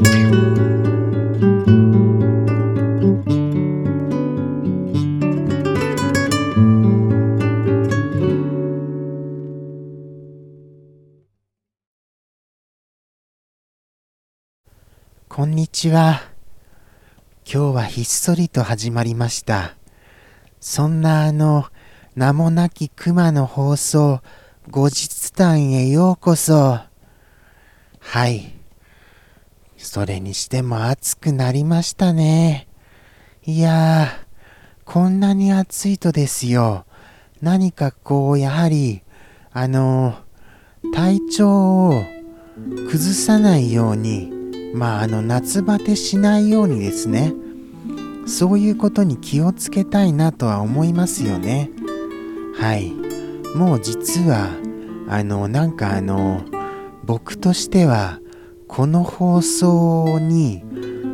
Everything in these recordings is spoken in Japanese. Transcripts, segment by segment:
こんにちは。今日はひっそりと始まりました。そんなあの、名もなき熊の放送、後日談へようこそ。はい。それにしても暑くなりましたね。いやー、こんなに暑いとですよ。何かこう、やはり、あの、体調を崩さないように、まあ、あの、夏バテしないようにですね、そういうことに気をつけたいなとは思いますよね。はい。もう実は、あの、なんかあの、僕としては、この放送に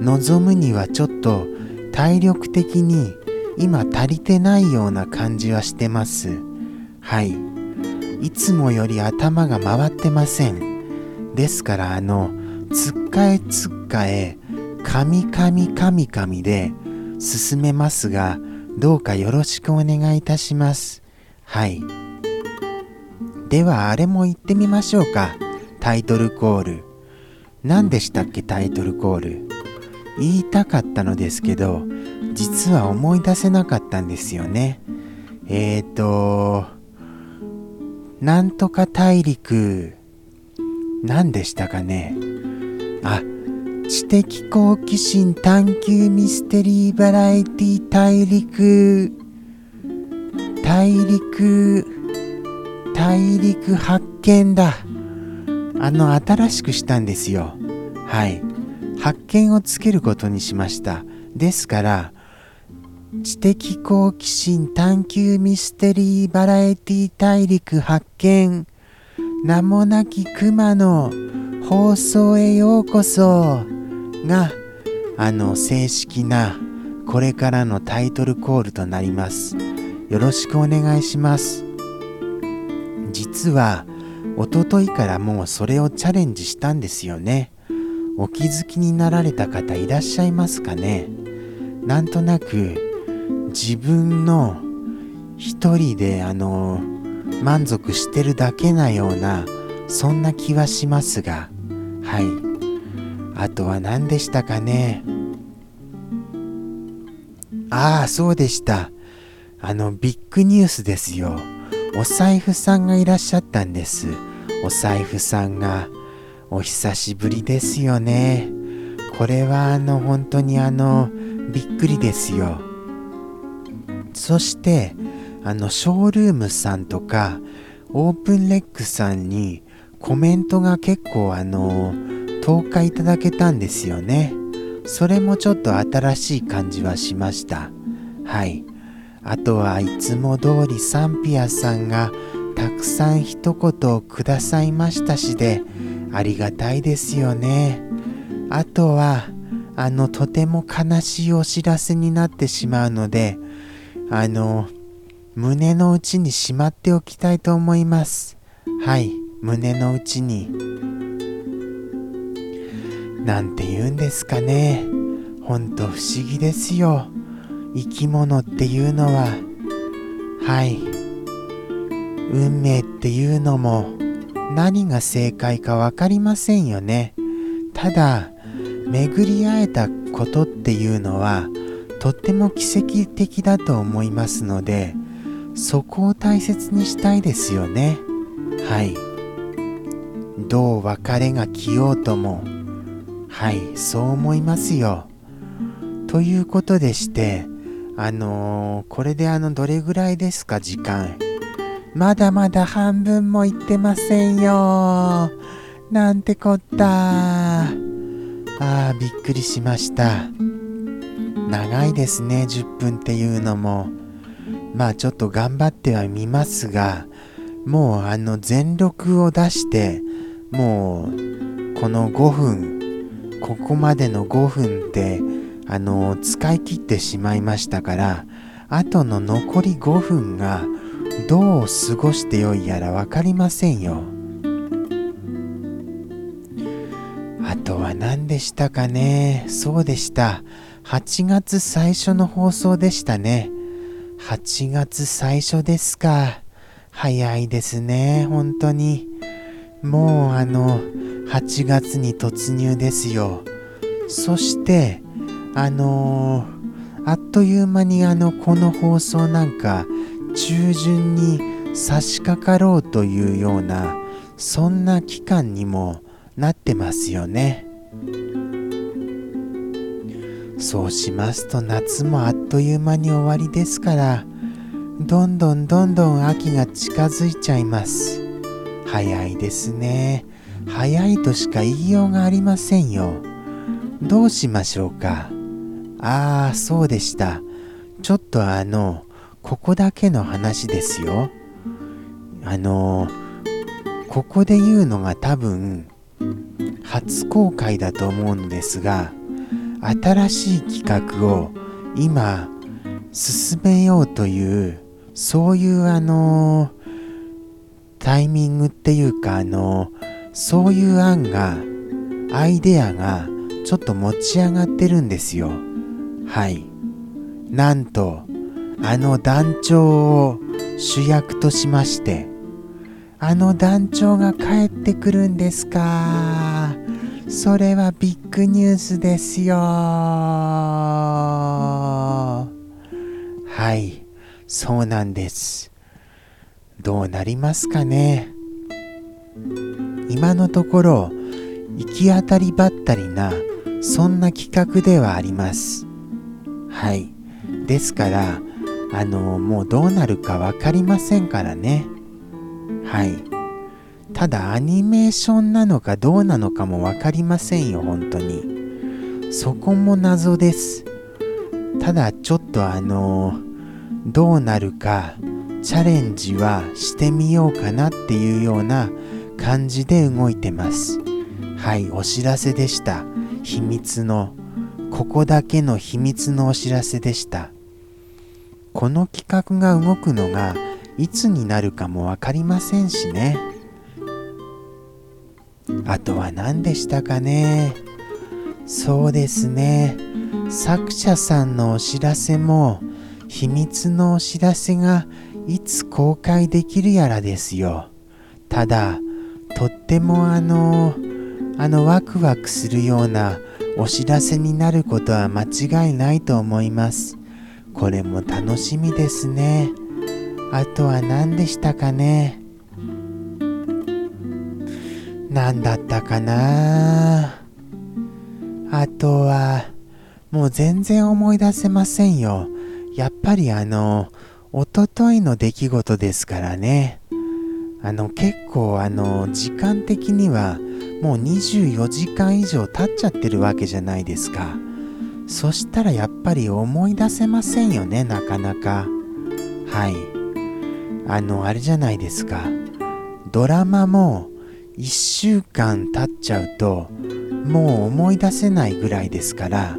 臨むにはちょっと体力的に今足りてないような感じはしてます。はい。いつもより頭が回ってません。ですから、あの、つっかえつっかえ、かみかみかみかみで進めますが、どうかよろしくお願いいたします。はい。では、あれも言ってみましょうか。タイトルコール。何でしたっけ、タイトルコール。言いたかったのですけど、実は思い出せなかったんですよね。えーと、なんとか大陸、何でしたかね。あ、知的好奇心探求ミステリーバラエティ大陸、大陸、大陸発見だ。あの、新しくしたんですよ。はい。発見をつけることにしました。ですから、知的好奇心探求ミステリーバラエティ大陸発見名もなき熊の放送へようこそがあの正式なこれからのタイトルコールとなりますよろしくお願いします実はおとといからもうそれをチャレンジしたんですよね。お気づきになられた方いらっしゃいますかね？なんとなく自分の一人であの満足してるだけなようなそんな気はしますが。はい。あとは何でしたかね？ああそうでした。あのビッグニュースですよ。お財布さんがいらっしゃったんです。お財布さんがお久しぶりですよね。これはあの本当にあのびっくりですよ。そしてあのショールームさんとかオープンレックさんにコメントが結構あの投下いただけたんですよね。それもちょっと新しい感じはしました。はい。あとはいつも通りサンピアさんがたくさん一言をくださいましたしでありがたいですよねあとはあのとても悲しいお知らせになってしまうのであの、胸の内にしまっておきたいと思います。はい、胸の内に。なんて言うんですかね。ほんと不思議ですよ。生き物っていうのは。はい。運命っていうのも何が正解かわかりませんよね。ただ、巡り会えたことっていうのは、とっても奇跡的だと思いますのでそこを大切にしたいですよねはいどう別れが来ようともはいそう思いますよということでしてあのー、これであのどれぐらいですか時間。まだまだ半分もいってませんよ。なんてこった。あーびっくりしました。長いですね10分っていうのも。まあちょっと頑張ってはみますがもうあの全力を出してもうこの5分ここまでの5分ってあの使い切ってしまいましたからあとの残り5分がどう過ごしてよいやら分かりませんよあとは何でしたかね？そうでした8月最初の放送でしたね。8月最初ですか。早いですね、本当に。もうあの、8月に突入ですよ。そしてあのー、あっという間にあのこの放送なんか中旬に差し掛かろうというようなそんな期間にもなってますよね。そうしますと夏もあっという間に終わりですからどんどんどんどん秋が近づいちゃいます。早いですね。早いとしか言いようがありませんよ。どうしましょうか。ああそうでした。ちょっとあのここだけの話ですよ。あのここで言うのが多分初公開だと思うのですが新しい企画を今進めようというそういうあのタイミングっていうかあのそういう案がアイデアがちょっと持ち上がってるんですよ。はい。なんとあの団長を主役としましてあの団長が帰ってくるんですか？それはビッグニュースですよ。はい。そうなんです。どうなりますかね？今のところ行き当たりばったりなそんな企画ではあります。はい。ですからあのもうどうなるか分かりませんからね。はい。ただアニメーションなのかどうなのかも分かりませんよ本当に。そこも謎です。ただちょっとあのどうなるかチャレンジはしてみようかなっていうような感じで動いてます。はいお知らせでした。秘密のここだけの秘密のお知らせでした。この企画が動くのがいつになるかも分かりませんしね。あとは何でしたかね。そうですね。作者さんのお知らせも秘密のお知らせがいつ公開できるやらですよ。ただとってもあのあのワクワクするようなお知らせになることは間違いないと思います。これも楽しみですね。あとは何でしたかね。何だったかな。あとはもう全然思い出せませんよ。やっぱりあのおとといの出来事ですからね。あの結構あの時間的にはもう24時間以上経っちゃってるわけじゃないですか。そしたらやっぱり思い出せませんよねなかなか。はい。あの、あれじゃないですか。ドラマも1週間経っちゃうと、もう思い出せないぐらいですから、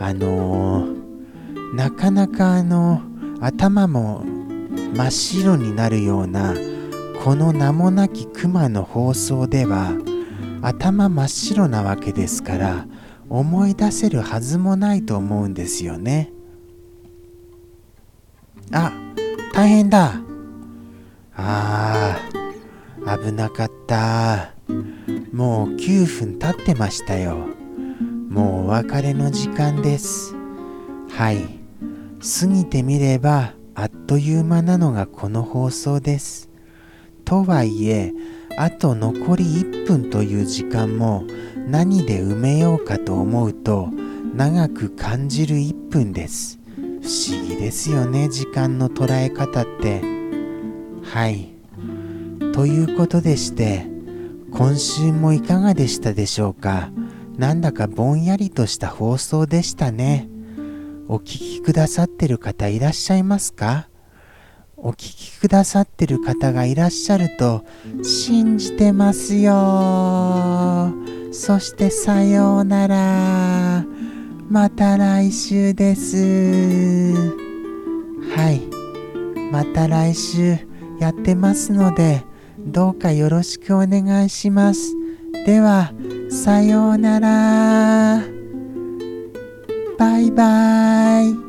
あのー、なかなかあの、頭も真っ白になるような、この名もなき熊の放送では、頭真っ白なわけですから、思い出せるはずもないと思うんですよね。あ、大変だ。ああ、危なかった。もう9分経ってましたよ。もうお別れの時間です。はい。過ぎてみればあっという間なのがこの放送です。とはいえ、あと残り1分という時間も何で埋めようかと思うと長く感じる1分です。不思議ですよね、時間の捉え方って。はい。ということでして、今週もいかがでしたでしょうか？なんだかぼんやりとした放送でしたね。お聞きくださってる方いらっしゃいますか？お聞きくださってる方がいらっしゃると信じてますよ。そしてさようなら。また来週です。はい。また来週。やってますので、どうかよろしくお願いします。では、さようなら。バイバイ。